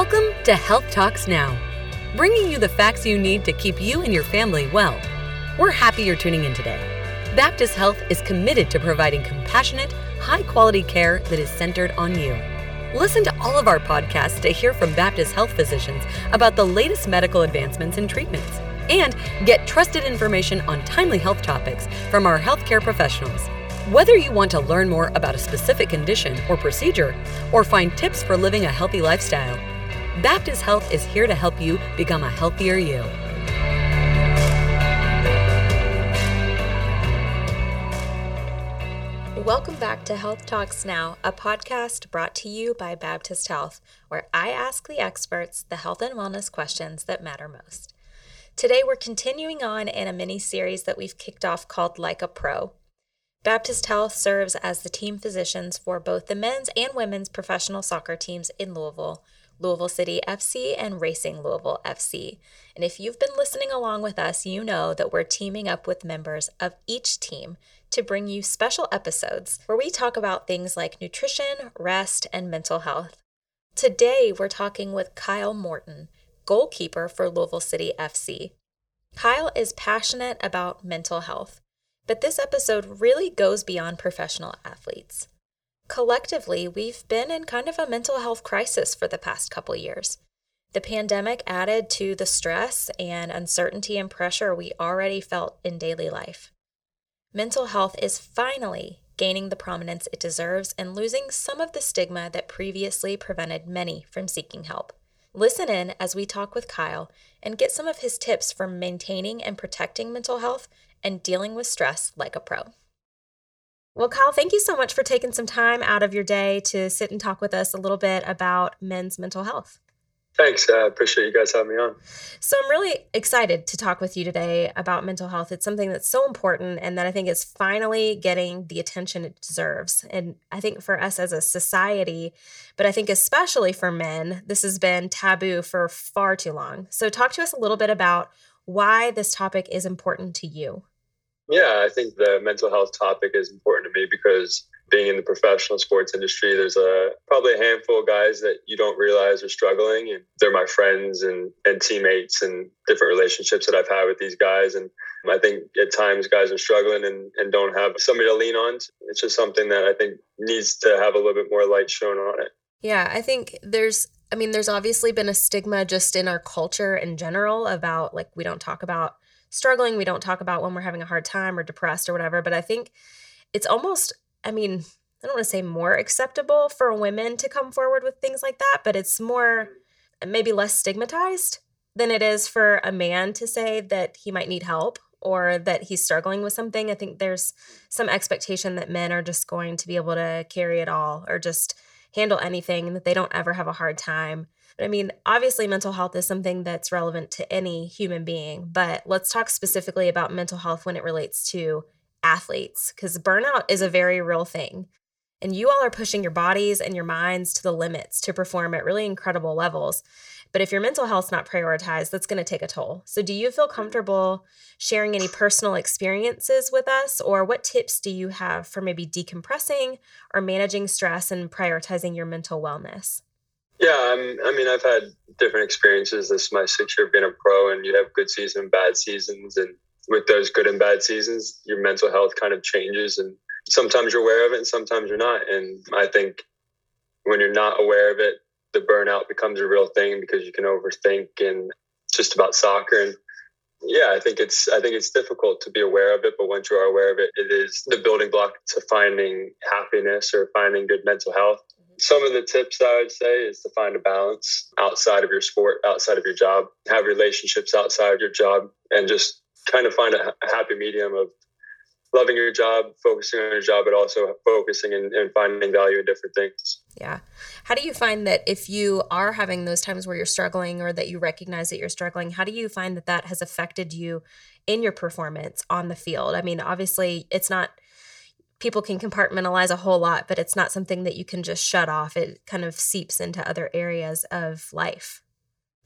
Welcome to Health Talks Now, bringing you the facts you need to keep you and your family well. We're happy you're tuning in today. Baptist Health is committed to providing compassionate, high quality care that is centered on you. Listen to all of our podcasts to hear from Baptist health physicians about the latest medical advancements and treatments, and get trusted information on timely health topics from our healthcare professionals. Whether you want to learn more about a specific condition or procedure, or find tips for living a healthy lifestyle, Baptist Health is here to help you become a healthier you. Welcome back to Health Talks Now, a podcast brought to you by Baptist Health, where I ask the experts the health and wellness questions that matter most. Today, we're continuing on in a mini series that we've kicked off called Like a Pro. Baptist Health serves as the team physicians for both the men's and women's professional soccer teams in Louisville, Louisville City FC, and Racing Louisville FC. And if you've been listening along with us, you know that we're teaming up with members of each team to bring you special episodes where we talk about things like nutrition, rest, and mental health. Today, we're talking with Kyle Morton, goalkeeper for Louisville City FC. Kyle is passionate about mental health. But this episode really goes beyond professional athletes. Collectively, we've been in kind of a mental health crisis for the past couple years. The pandemic added to the stress and uncertainty and pressure we already felt in daily life. Mental health is finally gaining the prominence it deserves and losing some of the stigma that previously prevented many from seeking help. Listen in as we talk with Kyle and get some of his tips for maintaining and protecting mental health and dealing with stress like a pro. Well, Kyle, thank you so much for taking some time out of your day to sit and talk with us a little bit about men's mental health. Thanks. I uh, appreciate you guys having me on. So, I'm really excited to talk with you today about mental health. It's something that's so important and that I think is finally getting the attention it deserves. And I think for us as a society, but I think especially for men, this has been taboo for far too long. So, talk to us a little bit about why this topic is important to you. Yeah, I think the mental health topic is important to me because being in the professional sports industry, there's a probably a handful of guys that you don't realize are struggling, and they're my friends and and teammates and different relationships that I've had with these guys. And I think at times guys are struggling and, and don't have somebody to lean on. It's just something that I think needs to have a little bit more light shown on it. Yeah, I think there's I mean, there's obviously been a stigma just in our culture in general about like we don't talk about struggling, we don't talk about when we're having a hard time or depressed or whatever. But I think it's almost, I mean, I don't want to say more acceptable for women to come forward with things like that, but it's more maybe less stigmatized than it is for a man to say that he might need help or that he's struggling with something. I think there's some expectation that men are just going to be able to carry it all or just handle anything, that they don't ever have a hard time. But I mean, obviously, mental health is something that's relevant to any human being, but let's talk specifically about mental health when it relates to athletes, because burnout is a very real thing. And you all are pushing your bodies and your minds to the limits to perform at really incredible levels. But if your mental health's not prioritized, that's going to take a toll. So, do you feel mm-hmm. comfortable sharing any personal experiences with us, or what tips do you have for maybe decompressing or managing stress and prioritizing your mental wellness? Yeah, I'm, I mean, I've had different experiences. This is my sixth year being a pro, and you have good seasons and bad seasons. And with those good and bad seasons, your mental health kind of changes. And sometimes you're aware of it, and sometimes you're not. And I think when you're not aware of it, the burnout becomes a real thing because you can overthink and just about soccer and yeah i think it's i think it's difficult to be aware of it but once you are aware of it it is the building block to finding happiness or finding good mental health some of the tips i would say is to find a balance outside of your sport outside of your job have relationships outside of your job and just kind of find a, happy medium of loving your job, focusing on your job, but also focusing and, and, finding value in different things. Yeah. How do you find that if you are having those times where you're struggling or that you recognize that you're struggling, how do you find that that has affected you in your performance on the field? I mean, obviously, it's not. People can compartmentalize a whole lot, but it's not something that you can just shut off. It kind of seeps into other areas of life.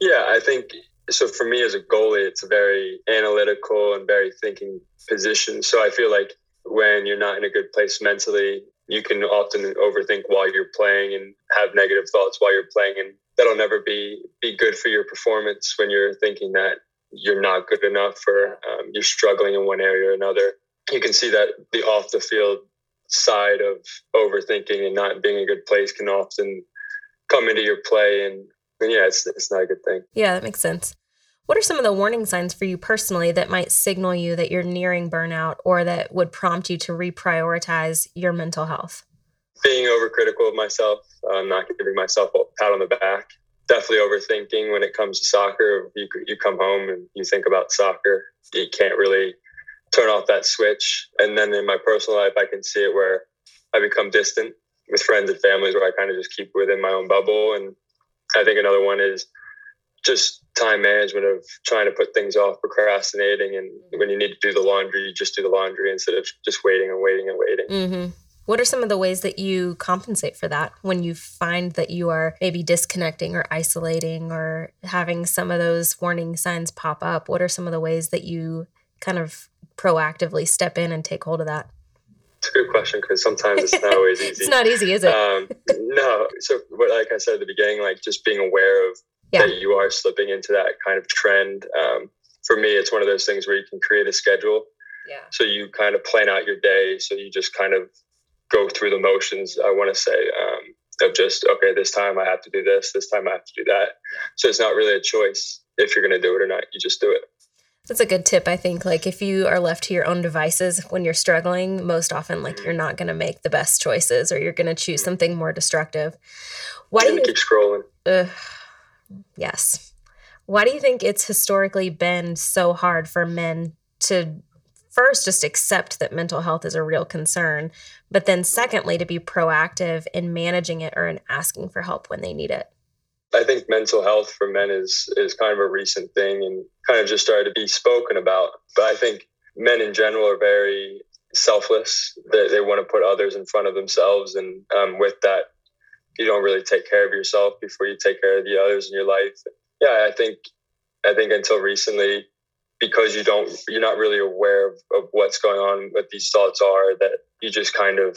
Yeah, I think so for me as a goalie, it's a very analytical and very thinking position. So I feel like when you're not in a good place mentally, you can often overthink while you're playing and have negative thoughts while you're playing. And that'll never be be good for your performance when you're thinking that you're not good enough or um, you're struggling in one area or another. You can see that the off the field side of overthinking and not being in a good place can often come into your play and, and yeah it's, it's not a good thing. Yeah that makes sense. What are some of the warning signs for you personally that might signal you that you're nearing burnout or that would prompt you to reprioritize your mental health? Being overcritical of myself uh, not giving myself a pat on the back. Definitely overthinking when it comes to soccer. You, you come home and you think about soccer. You can't really turn off that switch. And then in my personal life, I can see it where I become distant with friends and families where I kind of just keep within my own bubble. And I think another one is just time management of trying to put things off, procrastinating. And when you need to do the laundry, you just do the laundry instead of just waiting and waiting and waiting. Mm-hmm. What are some of the ways that you compensate for that when you find that you are maybe disconnecting or isolating or having some of those warning signs pop up? What are some of the ways that you kind of proactively step in and take hold of that? It's a good question because sometimes it's not always easy. it's not easy, is it? Um, no. So, like I said at the beginning, like just being aware of yeah. that you are slipping into that kind of trend. Um, for me, it's one of those things where you can create a schedule. Yeah. So you kind of plan out your day. So you just kind of go through the motions. I want to say um, of just okay, this time I have to do this. This time I have to do that. So it's not really a choice if you're going to do it or not. You just do it. That's a good tip, I think. Like if you are left to your own devices when you're struggling, most often like you're not going to make the best choices or you're going to choose something more destructive. Why do you keep scrolling? Uh, yes. Why do you think it's historically been so hard for men to first just accept that mental health is a real concern, but then secondly to be proactive in managing it or in asking for help when they need it? I think mental health for men is is kind of a recent thing and kind of just started to be spoken about. But I think men in general are very selfless. They, they want to put others in front of themselves, and um, with that, you don't really take care of yourself before you take care of the others in your life. Yeah, I think I think until recently, because you don't, you're not really aware of, of what's going on, what these thoughts are, that you just kind of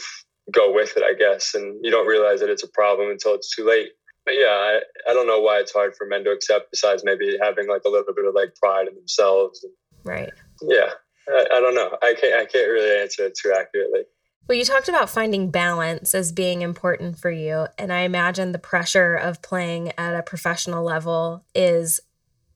go with it, I guess, and you don't realize that it's a problem until it's too late yeah, I, I don't know why it's hard for men to accept besides maybe having like a little bit of like pride in themselves. Right. Yeah. I, I don't know. I can't I can't really answer it too accurately. Well, you talked about finding balance as being important for you. And I imagine the pressure of playing at a professional level is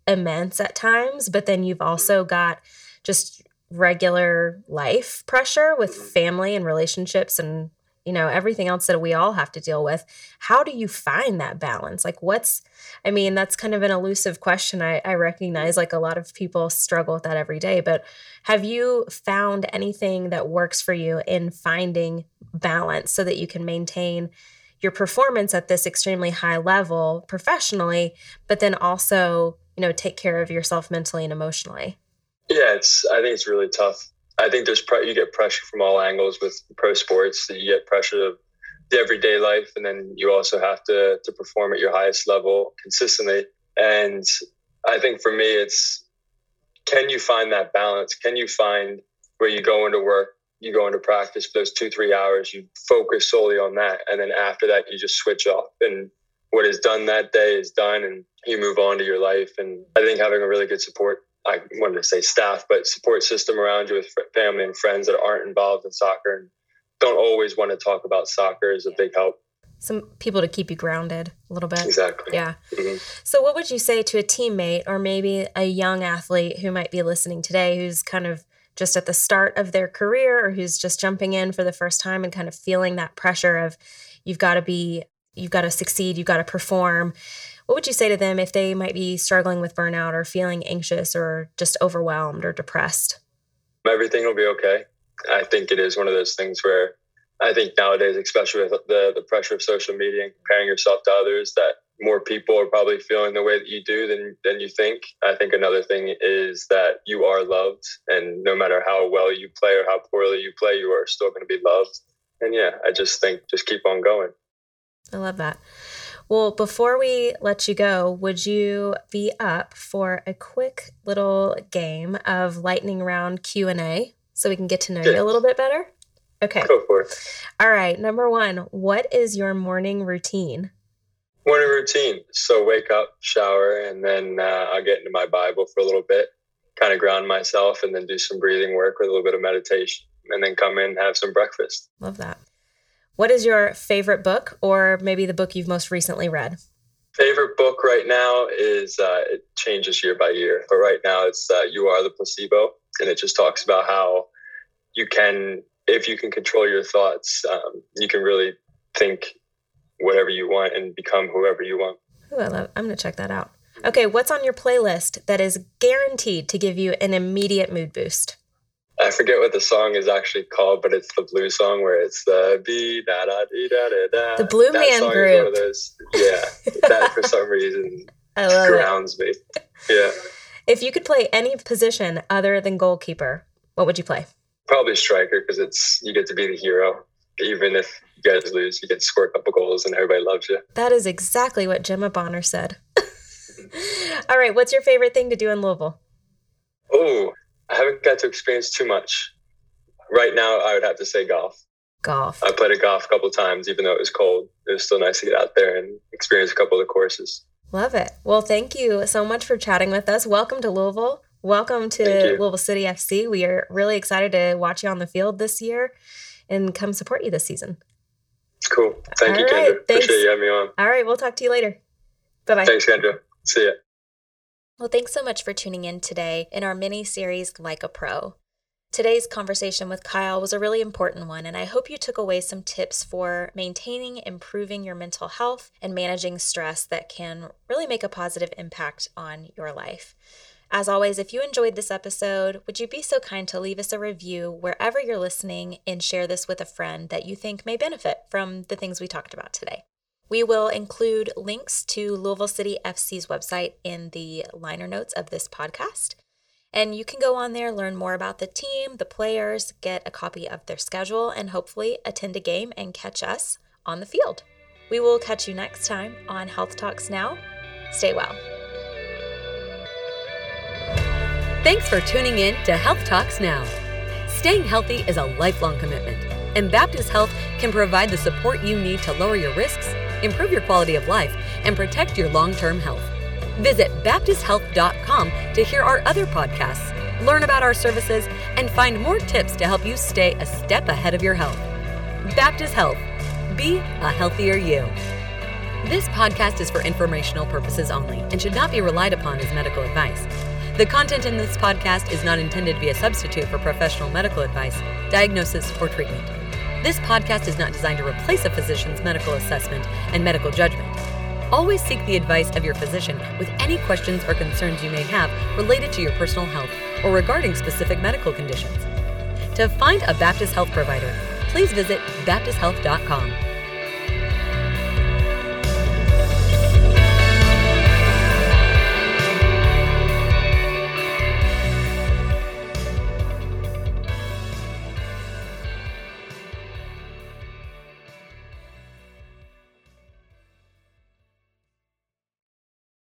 immense at times, but then you've also got just regular life pressure with mm-hmm. family and relationships and you know everything else that we all have to deal with how do you find that balance? Like what's i mean that's kind of an elusive question. I, I recognize like a lot of people struggle with that every day but have you found anything that works for you in finding balance so that you can maintain your performance at this extremely high level professionally but then also you know take care of yourself mentally and emotionally? Yeah it's i think it's really tough I think there's pre- you get pressure from all angles with pro sports. You get pressure of the everyday life, and then you also have to to perform at your highest level consistently. And I think for me, it's can you find that balance? Can you find where you go into work, you go into practice for those two three hours, you focus solely on that, and then after that, you just switch off and what is done that day is done and you move on to your life and i think having a really good support I wanted to say staff, but support system around you with family and friends that aren't involved in soccer and don't always want to talk about soccer is a big help. Some people to keep you grounded a little bit. Exactly. Yeah. Mm-hmm. So, what would you say to a teammate or maybe a young athlete who might be listening today who's kind of just at the start of their career or who's just jumping in for the first time and kind of feeling that pressure of you've got to be, you've got to succeed, you've got to perform? What would you say to them if they might be struggling with burnout or feeling anxious or just overwhelmed or depressed? Everything will be okay. I think it is one of those things where I think nowadays, especially with the, the pressure of social media and comparing yourself to others, that more people are probably feeling the way that you do than, than you think. I think another thing is that you are loved, and no matter how well you play or how poorly you play, you are still going to be loved. And yeah, I just think just keep on going. I love that. Well, before we let you go, would you be up for a quick little game of lightning round Q&A so we can get to know you a little bit better? Okay. Go for it. All right, number 1, what is your morning routine? Morning routine. So wake up, shower, and then uh, I'll get into my Bible for a little bit, kind of ground myself, and then do some breathing work with a little bit of meditation, and then come in have some breakfast. Love that. What is your favorite book, or maybe the book you've most recently read? Favorite book right now is uh, it changes year by year, but right now it's uh, "You Are the Placebo," and it just talks about how you can, if you can control your thoughts, um, you can really think whatever you want and become whoever you want. Ooh, I love. I'm gonna check that out. Okay, what's on your playlist that is guaranteed to give you an immediate mood boost? I forget what the song is actually called, but it's the blue song where it's the B da da da da da. The Blue that Man song Group. Is one of those, yeah, that for some reason I love it. grounds me. Yeah, If you could play any position other than goalkeeper, what would you play? probably striker because it's you get to be the hero. Even if you guys lose, you get to score a couple goals and everybody loves you. That is exactly what Gemma Bonner said. All right, what's your favorite thing to do in Louisville? Oh, I haven't got to experience too much. Right now, I would have to say golf. Golf. I played a golf a couple times, even though it was cold. It was still nice to get out there and experience a couple of the courses. Love it. Well, thank you so much for chatting with us. Welcome to Louisville. Welcome to. Louisville City FC. We are really excited to watch you on the field this year and come support you this season. It's cool. Thank you, All right, Kendra. thanks. Appreciate you having me on. All right, we'll talk to you later. Bye bye. Thanks, Kendra. See ya. Well, thanks so much for tuning in today in our mini series, Like a Pro. Today's conversation with Kyle was a really important one, and I hope you took away some tips for maintaining, improving your mental health, and managing stress that can really make a positive impact on your life. As always, if you enjoyed this episode, would you be so kind to leave us a review wherever you're listening and share this with a friend that you think may benefit from the things we talked about today? We will include links to Louisville City FC's website in the liner notes of this podcast. And you can go on there, learn more about the team, the players, get a copy of their schedule, and hopefully attend a game and catch us on the field. We will catch you next time on Health Talks Now. Stay well. Thanks for tuning in to Health Talks Now. Staying healthy is a lifelong commitment, and Baptist Health can provide the support you need to lower your risks, improve your quality of life, and protect your long term health. Visit BaptistHealth.com to hear our other podcasts, learn about our services, and find more tips to help you stay a step ahead of your health. Baptist Health. Be a healthier you. This podcast is for informational purposes only and should not be relied upon as medical advice. The content in this podcast is not intended to be a substitute for professional medical advice, diagnosis, or treatment. This podcast is not designed to replace a physician's medical assessment and medical judgment. Always seek the advice of your physician with any questions or concerns you may have related to your personal health or regarding specific medical conditions. To find a Baptist Health provider, please visit baptisthealth.com.